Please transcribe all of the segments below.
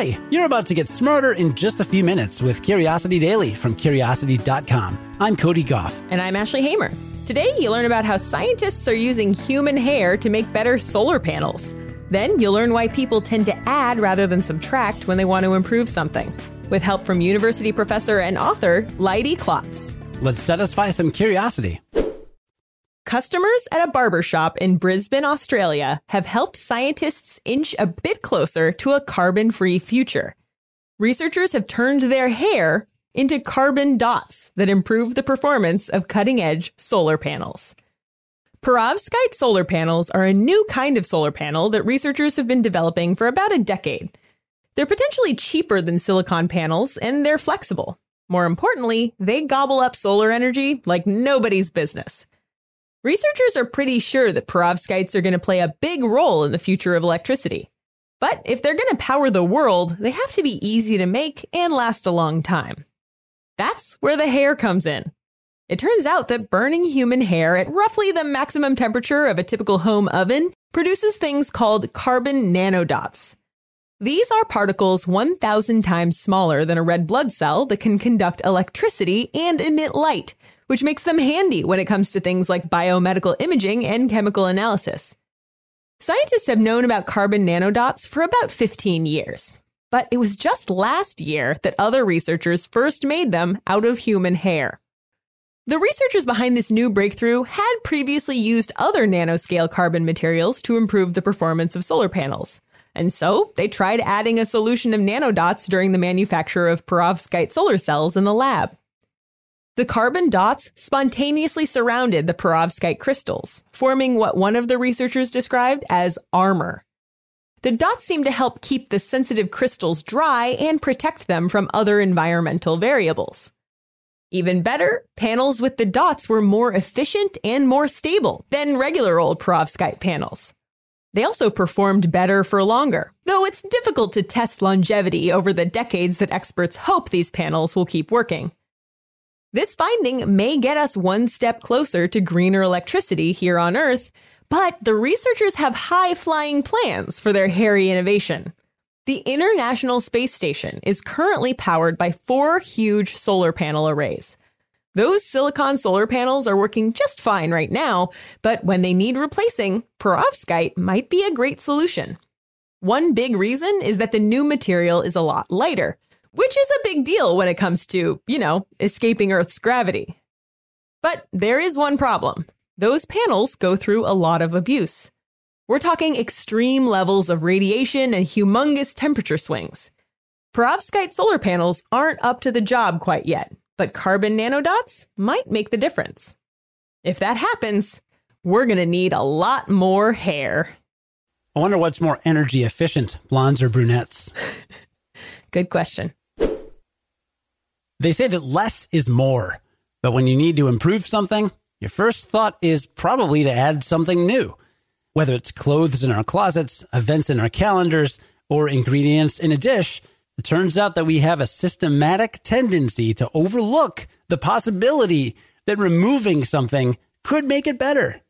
Hi, you're about to get smarter in just a few minutes with Curiosity Daily from Curiosity.com. I'm Cody Gough. And I'm Ashley Hamer. Today, you learn about how scientists are using human hair to make better solar panels. Then, you'll learn why people tend to add rather than subtract when they want to improve something. With help from university professor and author Leidy Klotz. Let's satisfy some curiosity. Customers at a barber shop in Brisbane, Australia have helped scientists inch a bit closer to a carbon free future. Researchers have turned their hair into carbon dots that improve the performance of cutting edge solar panels. Perovskite solar panels are a new kind of solar panel that researchers have been developing for about a decade. They're potentially cheaper than silicon panels and they're flexible. More importantly, they gobble up solar energy like nobody's business. Researchers are pretty sure that perovskites are going to play a big role in the future of electricity. But if they're going to power the world, they have to be easy to make and last a long time. That's where the hair comes in. It turns out that burning human hair at roughly the maximum temperature of a typical home oven produces things called carbon nanodots. These are particles 1,000 times smaller than a red blood cell that can conduct electricity and emit light, which makes them handy when it comes to things like biomedical imaging and chemical analysis. Scientists have known about carbon nanodots for about 15 years, but it was just last year that other researchers first made them out of human hair. The researchers behind this new breakthrough had previously used other nanoscale carbon materials to improve the performance of solar panels. And so they tried adding a solution of nanodots during the manufacture of perovskite solar cells in the lab. The carbon dots spontaneously surrounded the perovskite crystals, forming what one of the researchers described as armor. The dots seem to help keep the sensitive crystals dry and protect them from other environmental variables. Even better, panels with the dots were more efficient and more stable than regular old perovskite panels. They also performed better for longer, though it's difficult to test longevity over the decades that experts hope these panels will keep working. This finding may get us one step closer to greener electricity here on Earth, but the researchers have high flying plans for their hairy innovation. The International Space Station is currently powered by four huge solar panel arrays. Those silicon solar panels are working just fine right now, but when they need replacing, perovskite might be a great solution. One big reason is that the new material is a lot lighter, which is a big deal when it comes to, you know, escaping Earth's gravity. But there is one problem those panels go through a lot of abuse. We're talking extreme levels of radiation and humongous temperature swings. Perovskite solar panels aren't up to the job quite yet, but carbon nanodots might make the difference. If that happens, we're going to need a lot more hair. I wonder what's more energy efficient, blondes or brunettes? Good question. They say that less is more, but when you need to improve something, your first thought is probably to add something new. Whether it's clothes in our closets, events in our calendars, or ingredients in a dish, it turns out that we have a systematic tendency to overlook the possibility that removing something could make it better.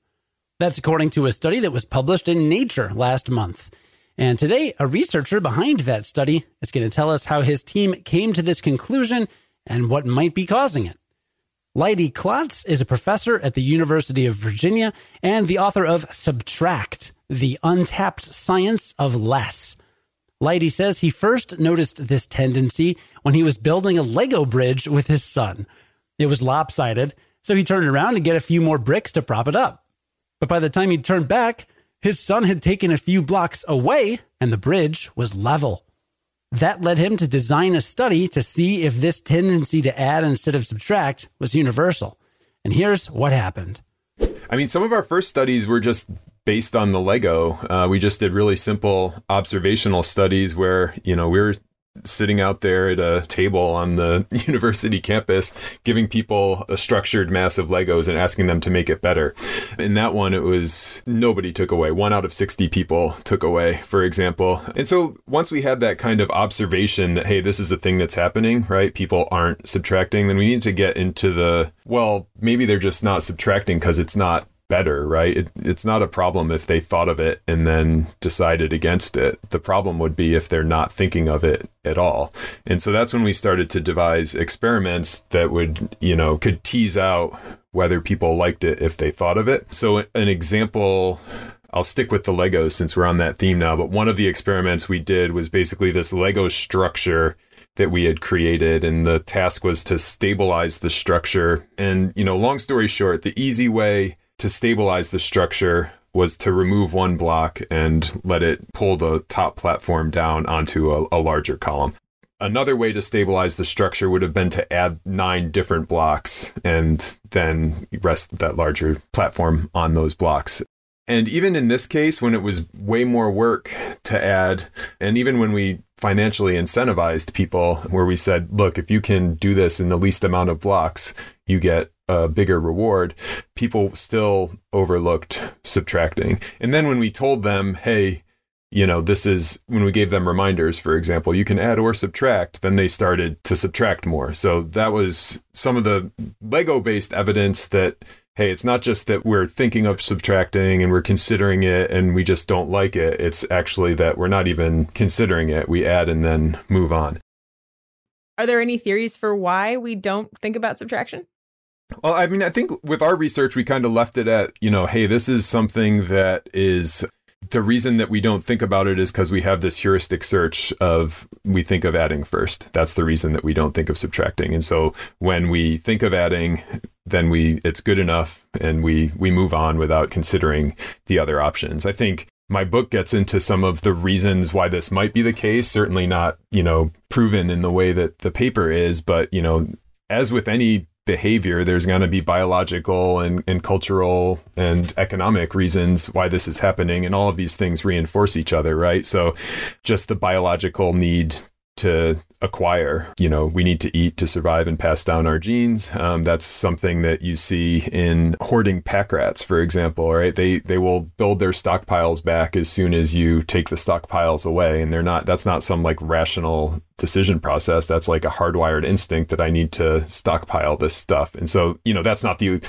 That's according to a study that was published in Nature last month. And today, a researcher behind that study is going to tell us how his team came to this conclusion and what might be causing it. Leidy Klotz is a professor at the University of Virginia and the author of Subtract, the Untapped Science of Less. Leidy says he first noticed this tendency when he was building a Lego bridge with his son. It was lopsided, so he turned around to get a few more bricks to prop it up. But by the time he turned back, his son had taken a few blocks away and the bridge was level. That led him to design a study to see if this tendency to add instead of subtract was universal. And here's what happened. I mean, some of our first studies were just based on the Lego. Uh, we just did really simple observational studies where, you know, we were sitting out there at a table on the university campus, giving people a structured mass of Legos and asking them to make it better. In that one, it was nobody took away. One out of 60 people took away, for example. And so once we had that kind of observation that, hey, this is a thing that's happening, right? People aren't subtracting, then we need to get into the, well, maybe they're just not subtracting because it's not better, right? It, it's not a problem if they thought of it and then decided against it. The problem would be if they're not thinking of it at all. And so that's when we started to devise experiments that would, you know, could tease out whether people liked it if they thought of it. So an example I'll stick with the Legos since we're on that theme now, but one of the experiments we did was basically this Lego structure that we had created and the task was to stabilize the structure. And, you know, long story short, the easy way to stabilize the structure was to remove one block and let it pull the top platform down onto a, a, larger column. Another way to stabilize the structure would have been to add nine different blocks and then rest that larger platform on those blocks. And even in this case, when it was way more work to add, and even when we financially incentivized people, where we said, look, if you can do this in the least amount of blocks, you get a bigger reward, people still overlooked subtracting. And then when we told them, hey, you know, this is when we gave them reminders, for example, you can add or subtract, then they started to subtract more. So that was some of the Lego based evidence that, hey, it's not just that we're thinking of subtracting and we're considering it and we just don't like it. It's actually that we're not even considering it. We add and then move on. Are there any theories for why we don't think about subtraction? Well, I mean, I think with our research, we kind of left it at, you know, hey, this is something that is the reason that we don't think about it is because we have this heuristic search of we think of adding first. That's the reason that we don't think of subtracting. And so when we think of adding, then we it's good enough and we we move on without considering the other options. I think my book gets into some of the reasons why this might be the case, certainly not, you know, proven in the way that the paper is, but you know, as with any behavior, there's going to be biological and, and cultural and economic reasons why this is happening. And all of these things reinforce each other, right? So just the biological need to acquire. You know, we need to eat to survive and pass down our genes. Um, that's something that you see in hoarding pack rats, for example. Right? They they will build their stockpiles back as soon as you take the stockpiles away, and they're not. That's not some like rational decision process. That's like a hardwired instinct that I need to stockpile this stuff. And so, you know, that's not the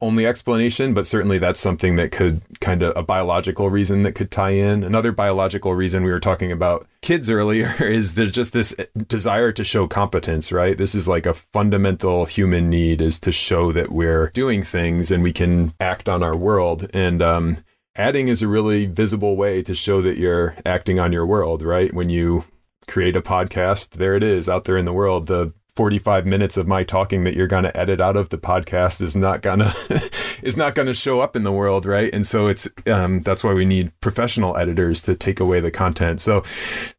only explanation, but certainly that's something that could kind of a biological reason that could tie in. Another biological reason we were talking about kids earlier is there's just this desire to show competence, right? This is like a fundamental human need is to show that we're doing things and we can act on our world. And, um, adding is a really visible way to show that you're acting on your world, right? When you create a podcast, there it is out there in the world. The 45 minutes of my talking that you're going to edit out of the podcast is not going to is not going to show up in the world right? And so it's um, that's why we need professional editors to take away the content. So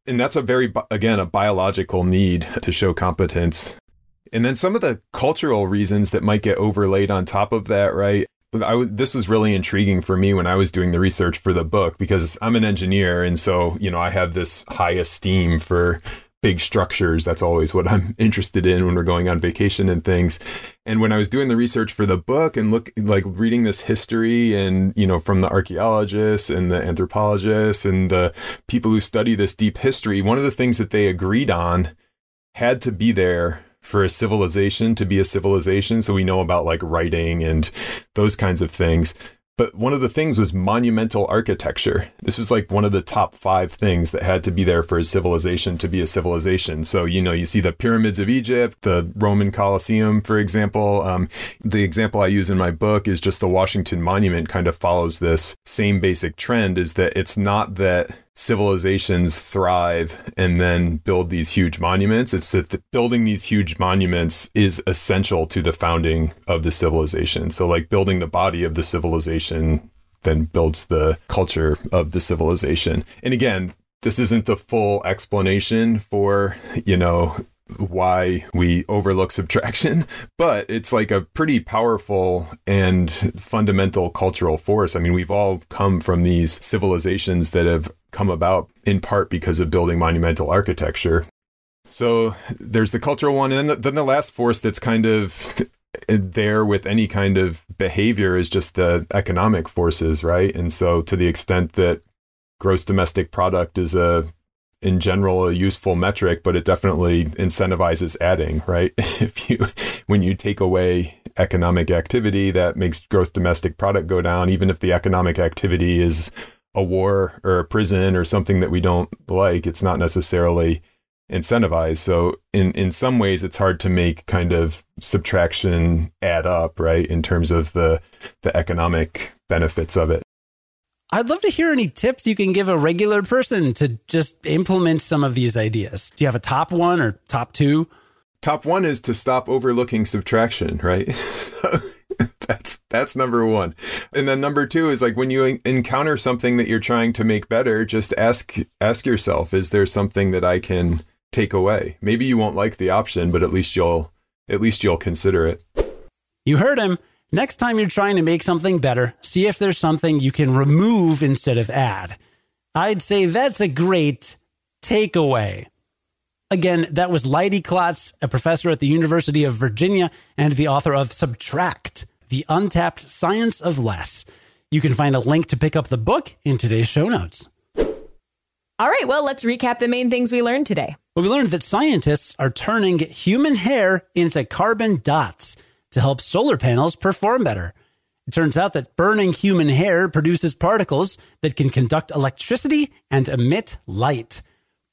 and that's a very again a biological need to show competence. And then some of the cultural reasons that might get overlaid on top of that right? I this was really intriguing for me when I was doing the research for the book because I'm an engineer and so you know I have this high esteem for big structures. That's always what I'm interested in when we're going on vacation and things. And when I was doing the research for the book and look like reading this history and, you know, from the archaeologists and the anthropologists and the people who study this deep history, one of the things that they agreed on had to be there for a civilization to be a civilization. So we know about like writing and those kinds of things. But one of the things was monumental architecture. This was like one of the top five things that had to be there for a civilization to be a civilization. So, you know, you see the pyramids of Egypt, the Roman Colosseum, for example. Um, the example I use in my book is just the Washington Monument kind of follows this same basic trend is that it's not that civilizations thrive and then build these huge monuments. It's that the, building these huge monuments is essential to the founding of the civilization. So, like building the body of the civilization then builds the culture of the civilization. And again, this isn't the full explanation for, you know, why we overlook subtraction, but it's like a pretty powerful and fundamental cultural force. I mean, we've all come from these civilizations that have come about in part because of building monumental architecture. So there's the cultural one, and then the, last force that's kind of there with any kind of behavior is just the economic forces, right? And so to the extent that gross domestic product is a in general a useful metric, but it definitely incentivizes adding, right? if you when you take away economic activity, that makes gross domestic product go down, even if the economic activity is a war or a prison or something that we don't like. It's not necessarily incentivized. So in in some ways it's hard to make kind of subtraction add up, right? In terms of the the economic benefits of it. I'd love to hear any tips you can give a regular person to just implement some of these ideas. Do you have a top one or top two? Top one is to stop overlooking subtraction, right? that's that's number one. And then number two is like when you encounter something that you're trying to make better, just ask ask yourself, is there something that I can take away? Maybe you won't like the option, but at least you'll at least you'll consider it. You heard him. Next time you're trying to make something better, see if there's something you can remove instead of add. I'd say that's a great takeaway. Again, that was Leidy Klotz, a professor at the University of Virginia and the author of Subtract, The Untapped Science of Less. You can find a link to pick up the book in today's show notes. All right, well, let's recap the main things we learned today. Well, we learned that scientists are turning human hair into carbon dots to help solar panels perform better. It turns out that burning human hair produces particles that can conduct electricity and emit light.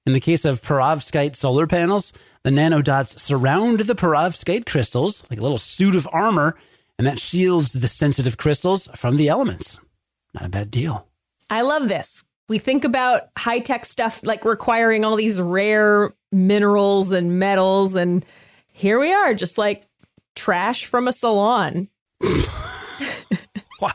In the case of perovskite solar panels, the nanodots surround the perovskite crystals like a little suit of armor, and that shields the sensitive crystals from the elements. Not a bad deal. I love this. We think about high tech stuff like requiring all these rare minerals and metals, and here we are, just like trash from a salon. wow.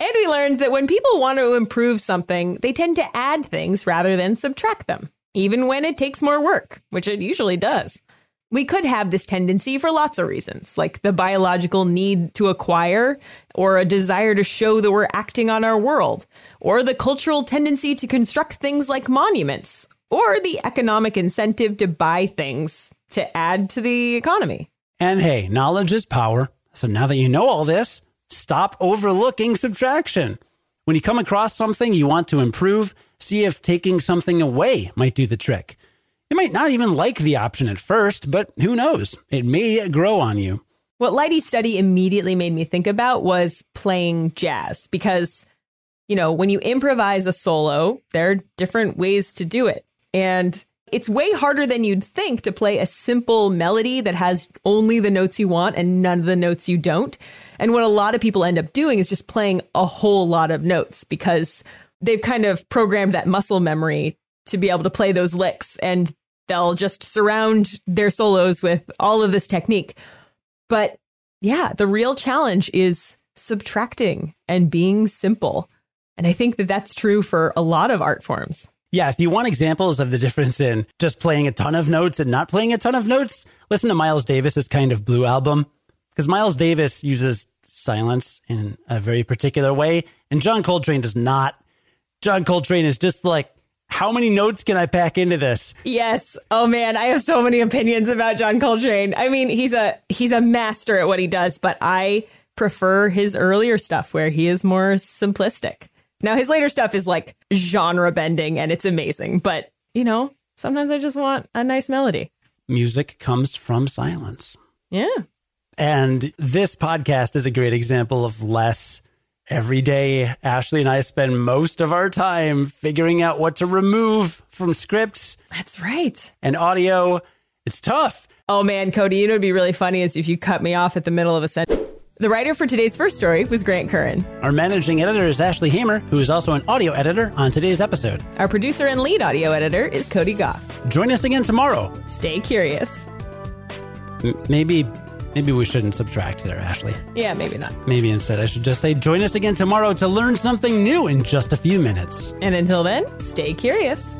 And we learned that when people want to improve something, they tend to add things rather than subtract them, even when it takes more work, which it usually does. We could have this tendency for lots of reasons, like the biological need to acquire, or a desire to show that we're acting on our world, or the cultural tendency to construct things like monuments, or the economic incentive to buy things to add to the economy. And hey, knowledge is power. So now that you know all this, stop overlooking subtraction. When you come across something you want to improve, see if taking something away might do the trick. You might not even like the option at first, but who knows? It may grow on you. What Leidy's study immediately made me think about was playing jazz because, you know, when you improvise a solo, there are different ways to do it. And it's way harder than you'd think to play a simple melody that has only the notes you want and none of the notes you don't. And what a lot of people end up doing is just playing a whole lot of notes because they've kind of programmed that muscle memory to be able to play those licks and they'll just surround their solos with all of this technique. But yeah, the real challenge is subtracting and being simple. And I think that that's true for a lot of art forms. Yeah, if you want examples of the difference in just playing a ton of notes and not playing a ton of notes, listen to Miles Davis's kind of blue album because Miles Davis uses silence in a very particular way and John Coltrane does not. John Coltrane is just like how many notes can I pack into this? Yes. Oh man, I have so many opinions about John Coltrane. I mean, he's a he's a master at what he does, but I prefer his earlier stuff where he is more simplistic. Now, his later stuff is like genre bending and it's amazing, but you know, sometimes I just want a nice melody. Music comes from silence. Yeah. And this podcast is a great example of less. Every day, Ashley and I spend most of our time figuring out what to remove from scripts. That's right. And audio. It's tough. Oh man, Cody, you know, it'd be really funny is if you cut me off at the middle of a sentence. The writer for today's first story was Grant Curran. Our managing editor is Ashley Hamer, who is also an audio editor on today's episode. Our producer and lead audio editor is Cody Gough. Join us again tomorrow. Stay curious. Maybe maybe we shouldn't subtract there, Ashley. Yeah, maybe not. Maybe instead I should just say join us again tomorrow to learn something new in just a few minutes. And until then, stay curious.